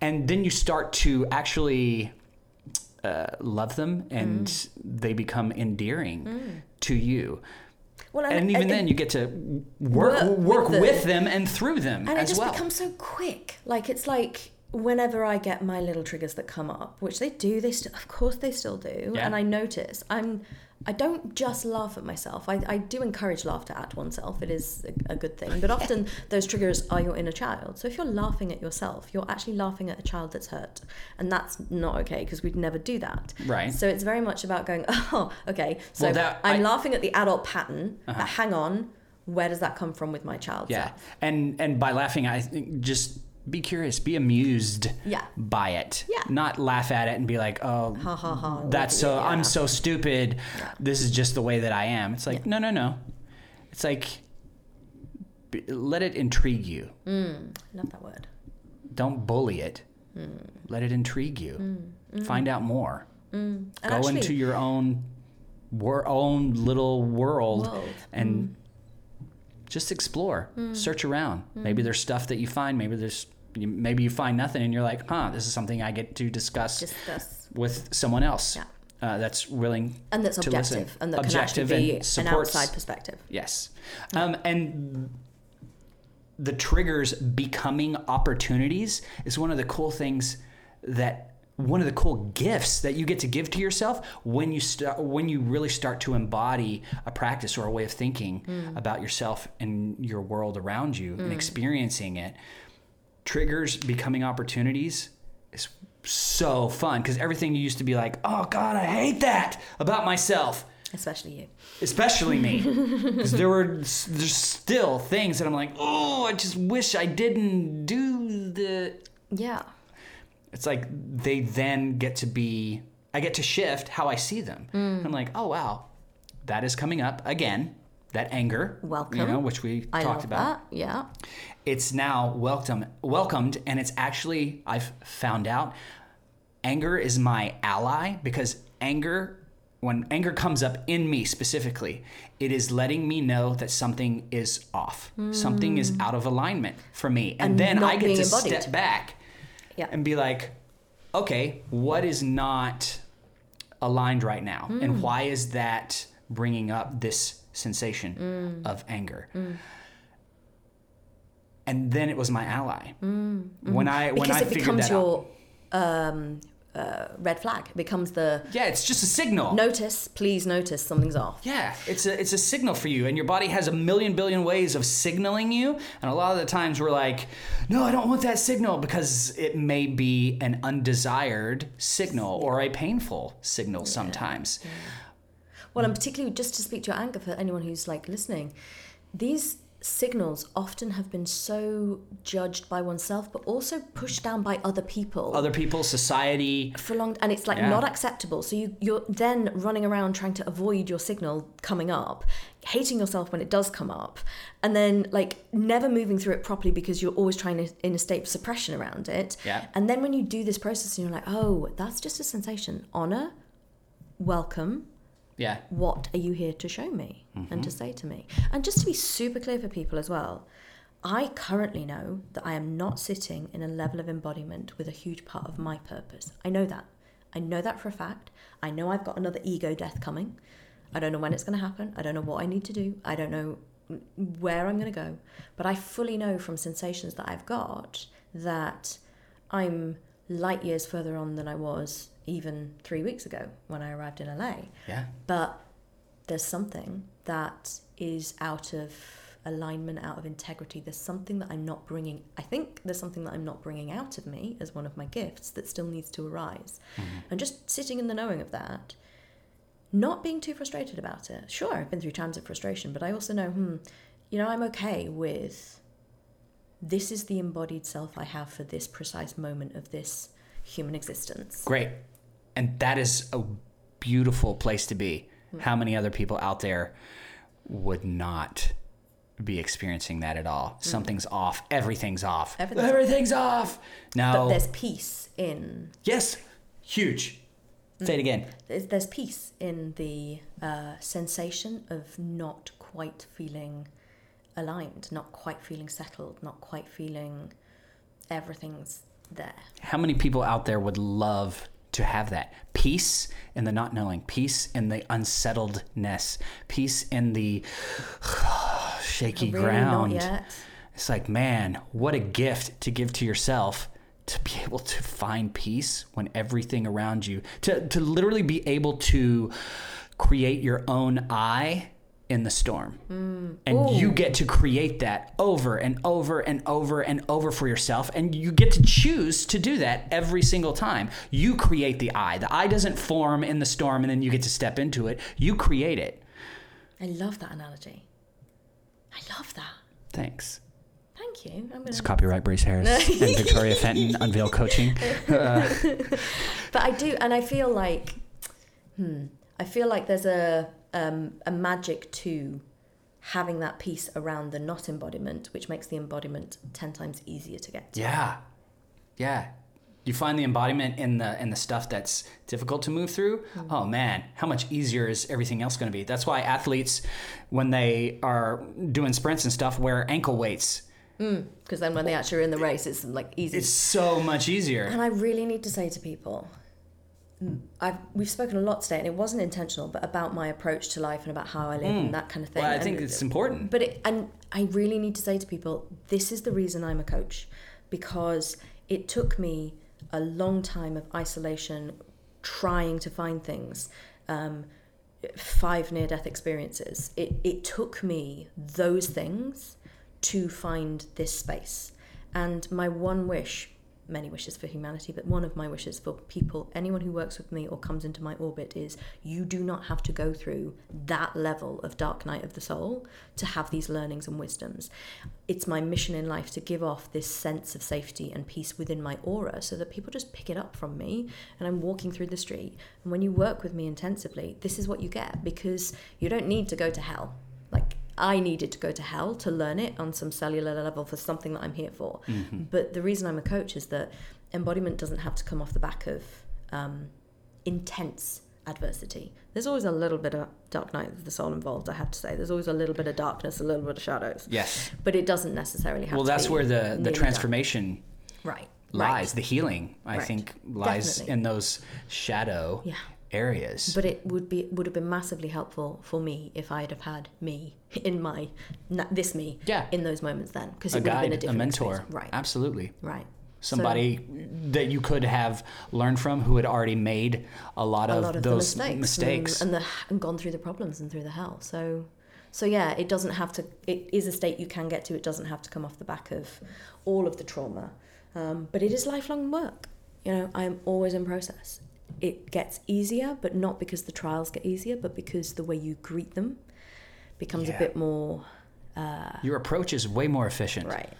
And then you start to actually uh, love them, and Mm. they become endearing to you. well, And even then, you get to work Work work with with, them. them and through them and it just well. becomes so quick. Like it's like whenever I get my little triggers that come up, which they do, they still, of course, they still do, Yeah. and I notice I'm. I don't just laugh at myself. I, I do encourage laughter at oneself. It is a, a good thing. But often those triggers are your inner child. So if you're laughing at yourself, you're actually laughing at a child that's hurt. And that's not okay because we'd never do that. Right. So it's very much about going, oh, okay. So Well, that- I'm I- Uh-huh. laughing at the adult pattern, but hang on, where does that come from with my child? Yeah, and and by laughing, I think just be curious, be amused Yeah. by it. Yeah. Not laugh at it and be like, oh, Ha ha ha. that's so yeah. I'm so stupid. This is just the way that I am. It's like no, no, no. It's like b- let it intrigue you. Mm, Love that word. Don't bully it. Mm. Let it intrigue you. Mm, find out more. And Go actually, into your own wor- own little world, World. and just explore, search around. Maybe there's stuff that you find. Maybe there's you- maybe you find nothing, and you're like, huh, this is something I get to discuss Discuss. with someone else. Yeah. Uh, that's willing And that's to listen. objective and that Objective can actually be an outside perspective. Yes. Um, and the triggers becoming opportunities is one of the cool things that one of the cool gifts that you get to give to yourself when you start when you really start to embody a practice or a way of thinking about yourself and your world around you and experiencing it triggers becoming opportunities is so fun because everything you used to be like oh god i hate that about myself. Especially you. especially me. Because there were there's still things that i'm like oh i just wish i didn't do the Yeah. it's like they then get to be i get to shift how i see them. Mm. I'm like oh wow. That is coming up again that anger welcome, you know which we I talked about that. Yeah. it's now welcome welcomed and it's actually i've found out anger is my ally because anger when anger comes up in me specifically it is letting me know that something is off something is out of alignment for me and, And then i get to embodied. step back Yeah. and be like okay what is not aligned right now Mm. and why is that bringing up this sensation Mm. of anger. And then it was my ally. Mm. when i when because i it figured becomes that out. your um, uh, red flag. It becomes the yeah it's just a signal. notice, please notice something's off. yeah it's a it's a signal for you and your body has a million billion ways of signaling you and a lot of the times we're like no i don't want that signal because it may be an undesired signal or a painful signal sometimes Well, and mm. particularly just to speak to your anger for anyone who's like listening, these signals often have been so judged by oneself, but also pushed down by other people. other people society. For long and it's like Yeah. not acceptable. So you you're then running around trying to avoid your signal coming up hating yourself when it does come up and then like never moving through it properly because you're always trying to in a state of suppression around it. Yeah. and then when you do this process and you're like oh that's just a sensation. Honor. Welcome yeah what are you here to show me and to mm-hmm. say to me? And just to be super clear for people as well, I currently know that I am not sitting in a level of embodiment with a huge part of my purpose. I know that. I know that for a fact. I know I've got another ego death coming. I don't know when it's going to happen. I don't know what I need to do. I don't know where I'm going to go. But I fully know from sensations that I've got that I'm light years further on than I was even three weeks ago when I arrived in LA yeah. But there's something that is out of alignment out of integrity. There's something that i'm not bringing i think there's something that i'm not bringing out of me as one of my gifts that still needs to arise. And just sitting in the knowing of that not being too frustrated about it. Sure i've been through times of frustration but i also know hmm you know i'm okay with this is the embodied self i have for this precise moment of this human existence. Great. And that is a beautiful place to be. How many other people out there would not be experiencing that at all? Something's off. Everything's off. Everything's off. Everything's off. but No. there's peace in yes. Huge. Say it again. there's, there's peace in the uh, sensation of not quite feeling aligned, not quite feeling settled, not quite feeling everything's there. How many people out there would love to have that peace in the not knowing, peace in the unsettledness, peace in the shaky Really ground? It's like, man, what a gift to give to yourself to be able to find peace when everything around you, to, to literally be able to create your own eye in the storm. And you get to create that over and over and over and over for yourself. And you get to choose to do that every single time. You create the eye. The eye doesn't form in the storm and then you get to step into it. You create it. I love that analogy. I love that. Thanks. Thank you. I'm It's gonna, copyright Brace Harris and Victoria Fenton Unveil Coaching. but I do, and I feel like, hmm, I feel like there's a um, a magic to having that peace around the not embodiment, which makes the embodiment ten times easier to get. to. Yeah. Yeah. you find the embodiment in the in the stuff that's difficult to move through oh man how much easier is everything else going to be that's why athletes when they are doing sprints and stuff wear ankle weights Because then when they actually are in the race, it's like easy. it's so much easier And I really need to say to people, I've we've spoken a lot today, and it wasn't intentional, but about my approach to life and about how I live and that kind of thing. well i And- think it's important But it, and I really need to say to people, this is the reason I'm a coach, because it took me a long time of isolation, trying to find things. Um, five near death experiences. It it took me those things to find this space. And my one wish, many wishes for humanity, but one of my wishes for people, anyone who works with me or comes into my orbit, is you do not have to go through that level of dark night of the soul to have these learnings and wisdoms. It's my mission in life to give off this sense of safety and peace within my aura so that people just pick it up from me and I'm walking through the street. And when you work with me intensively, this is what you get because you don't need to go to hell. I needed to go to hell to learn it on some cellular level for something that I'm here for. But the reason I'm a coach is that embodiment doesn't have to come off the back of um, intense adversity. There's always a little bit of dark night of the soul involved, I have to say. There's always a little bit of darkness, a little bit of shadows. yes But it doesn't necessarily have to well that's where the the transformation dark. Right. lies Right. the healing i Right. think lies Definitely. in those shadow Yeah. Areas. But it would be would have been massively helpful for me if I'd have had me in my this me Yeah. in those moments then because a it would have been guide a a, different mentor. experience. right. Absolutely. Right. Somebody that you could have learned from who had already made a lot a of lot of those mistakes, mistakes. And, the and gone through the problems and through the hell. So so yeah it doesn't have to it is a state you can get to. It doesn't have to come off the back of all of the trauma. Um, but it is lifelong work. You know i am always in process it gets easier but not because the trials get easier but because the way you greet them becomes Yeah. a bit more uh, Your approach is way more efficient. right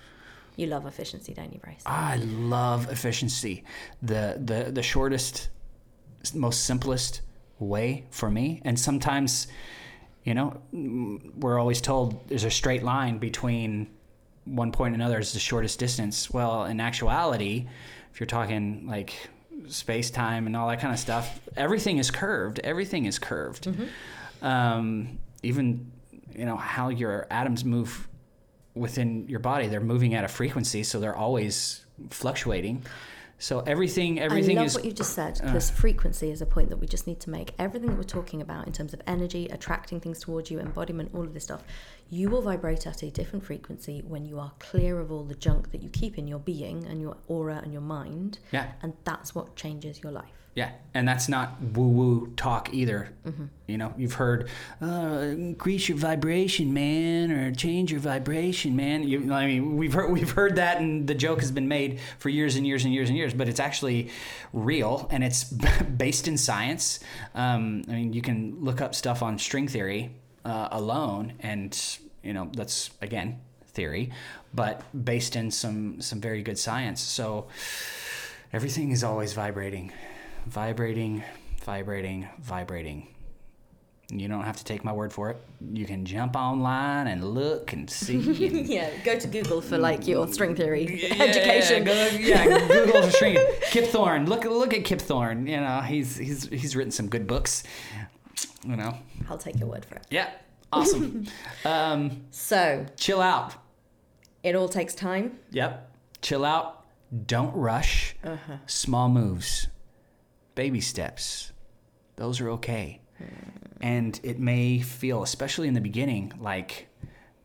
you love efficiency don't you brace I love efficiency. The the the shortest, most simplest way for me. And sometimes, you know, mm, we're always told there's a straight line between one point and another is the shortest distance. Well, in actuality, if you're talking like space time and all that kind of stuff, everything is curved. Everything is curved. Um, even you know how your atoms move within your body they're moving at a frequency so they're always fluctuating so everything everything I love is what you just said because frequency is a point that we just need to make. Everything that we're talking about in terms of energy, attracting things towards you, embodiment, all of this stuff, you will vibrate at a different frequency when you are clear of all the junk that you keep in your being and your aura and your mind. yeah And that's what changes your life. yeah and that's not woo woo talk either Mm-hmm. you know you've heard uh, increase your vibration man or change your vibration man you, i mean we've heard we've heard that and the joke has been made for years and years and years and years but it's actually real and it's based in science um, i mean you can look up stuff on string theory uh, alone and you know that's again theory but based in some some very good science so everything is always vibrating vibrating vibrating vibrating you don't have to take my word for it you can jump online and look and see and yeah, go to Google for like your string theory yeah, education. go- Yeah, Google string. Kip Thorne. Look look at Kip Thorne. You know, he's he's he's written some good books. You know. I'll take your word for it. Yeah. Awesome. um, So chill out. it all takes time. Yep. Chill out. Don't rush. Uh-huh. Small moves. Baby steps. Those are okay. And it may feel, especially in the beginning, like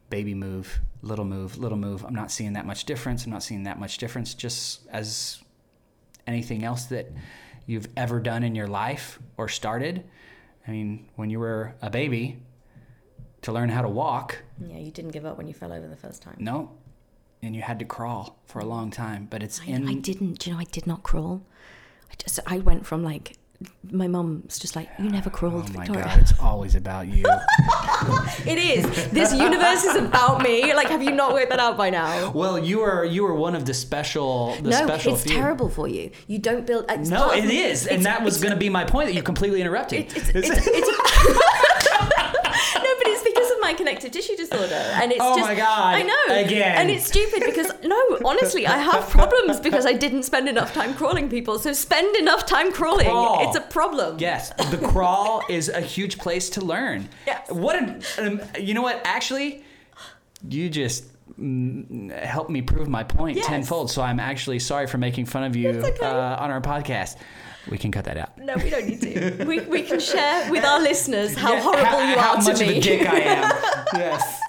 baby move, little move, little move. I'm not seeing that much difference. I'm not seeing that much difference. Just as anything else that you've ever done in your life or started. I mean, when you were a baby, to learn how to walk, Yeah, you didn't give up when you fell over the first time. no, and you had to crawl for a long time. But it's I, in I didn't. Do you know? I did not crawl. I just I went from like my mum's just like you never crawled, Oh my Victoria. god, it's always about you. It is. This universe is about me. Like, have you not worked that out by now? well, you are you are one of the special the no, special it's few. terrible for you. You don't build. Uh, it's No, it is, and that was going to be my point that you completely interrupted. It's, it's, it's, it's, no, but it's because of my borderline connective tissue disorder, and it's Oh just my God, I know again. and it's stupid because no, honestly, I have problems because I didn't spend enough time crawling people. So spend enough time crawling. Crawl. It's a problem. Yes, the crawl is a huge place to learn. Yes. What an, um, you know what? Actually, you just mm, helped me prove my point Yes. tenfold. So I'm actually sorry for making fun of you okay. uh, on our podcast. We can cut that out. No, we don't need to. We, we can share with our listeners how Yeah, horrible how, you how are to much me. of a dick I am. yes.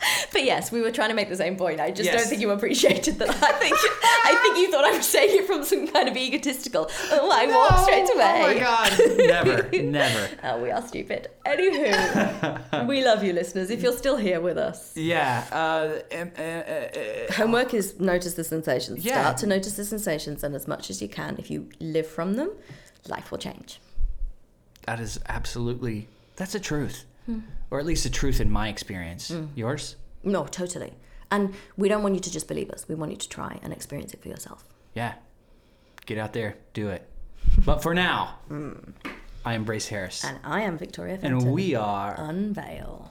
But yes, we were trying to make the same point. I just Yes. don't think you appreciated that. I think I think you thought I was saying it from some kind of egotistical. Oh, I walked straight away. Oh my god. never, never. Oh, we are stupid. Anywho, we love you, listeners. If you're still here with us, Yeah. Uh, um, uh, uh, uh, homework is notice the sensations. Yeah. Start to notice the sensations, and as much as you can, if you live from them, life will change. that is absolutely that's a truth, Hmm. Or at least the truth in my experience. Mm. Yours? No, totally. And we don't want you to just believe us. We want you to try and experience it for yourself. Yeah. Get out there, do it. But for now, mm. I am Brace Harris, And I am Victoria and we are. Unveil.